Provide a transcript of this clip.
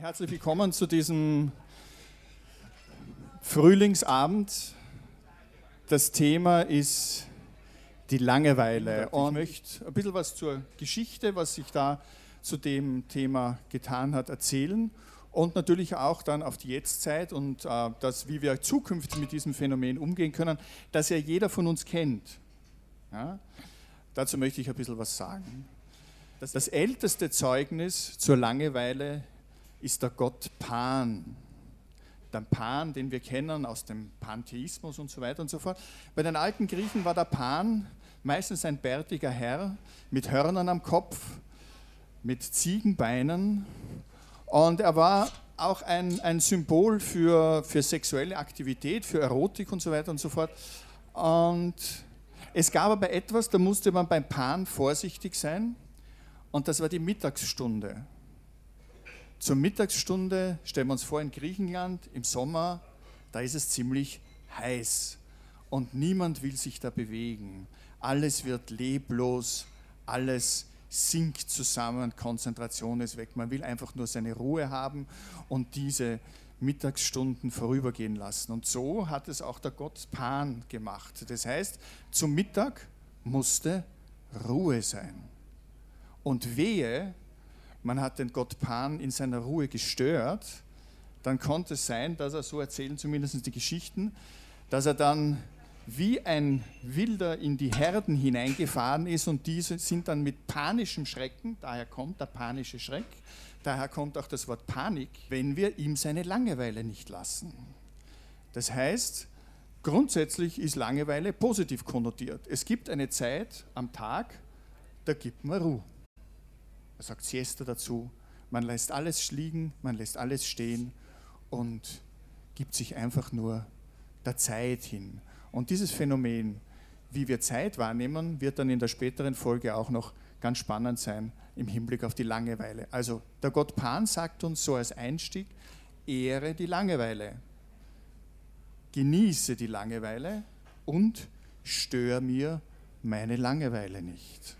Herzlich willkommen zu diesem Frühlingsabend. Das Thema ist die Langeweile. Und ich möchte ein bisschen was zur Geschichte, was sich da zu dem Thema getan hat, erzählen. Und natürlich auch dann auf die Jetztzeit und äh, das, wie wir zukünftig mit diesem Phänomen umgehen können, das ja jeder von uns kennt. Ja? Dazu möchte ich ein bisschen was sagen. Das, das älteste Zeugnis zur Langeweile ist der Gott Pan. Der Pan, den wir kennen aus dem Pantheismus und so weiter und so fort. Bei den alten Griechen war der Pan meistens ein bärtiger Herr mit Hörnern am Kopf, mit Ziegenbeinen und er war auch ein, ein Symbol für, für sexuelle Aktivität, für Erotik und so weiter und so fort. Und es gab aber etwas, da musste man beim Pan vorsichtig sein und das war die Mittagsstunde. Zur Mittagsstunde stellen wir uns vor in Griechenland im Sommer, da ist es ziemlich heiß und niemand will sich da bewegen. Alles wird leblos, alles sinkt zusammen, Konzentration ist weg. Man will einfach nur seine Ruhe haben und diese Mittagsstunden vorübergehen lassen. Und so hat es auch der Gott Pan gemacht. Das heißt, zum Mittag musste Ruhe sein. Und wehe, man hat den Gott Pan in seiner Ruhe gestört, dann konnte es sein, dass er, so erzählen zumindest die Geschichten, dass er dann wie ein Wilder in die Herden hineingefahren ist und diese sind dann mit panischem Schrecken, daher kommt der panische Schreck, daher kommt auch das Wort Panik, wenn wir ihm seine Langeweile nicht lassen. Das heißt, grundsätzlich ist Langeweile positiv konnotiert. Es gibt eine Zeit am Tag, da gibt man Ruhe. Er sagt Siesta dazu. Man lässt alles liegen, man lässt alles stehen und gibt sich einfach nur der Zeit hin. Und dieses Phänomen, wie wir Zeit wahrnehmen, wird dann in der späteren Folge auch noch ganz spannend sein im Hinblick auf die Langeweile. Also der Gott Pan sagt uns so als Einstieg, ehre die Langeweile, genieße die Langeweile und störe mir meine Langeweile nicht.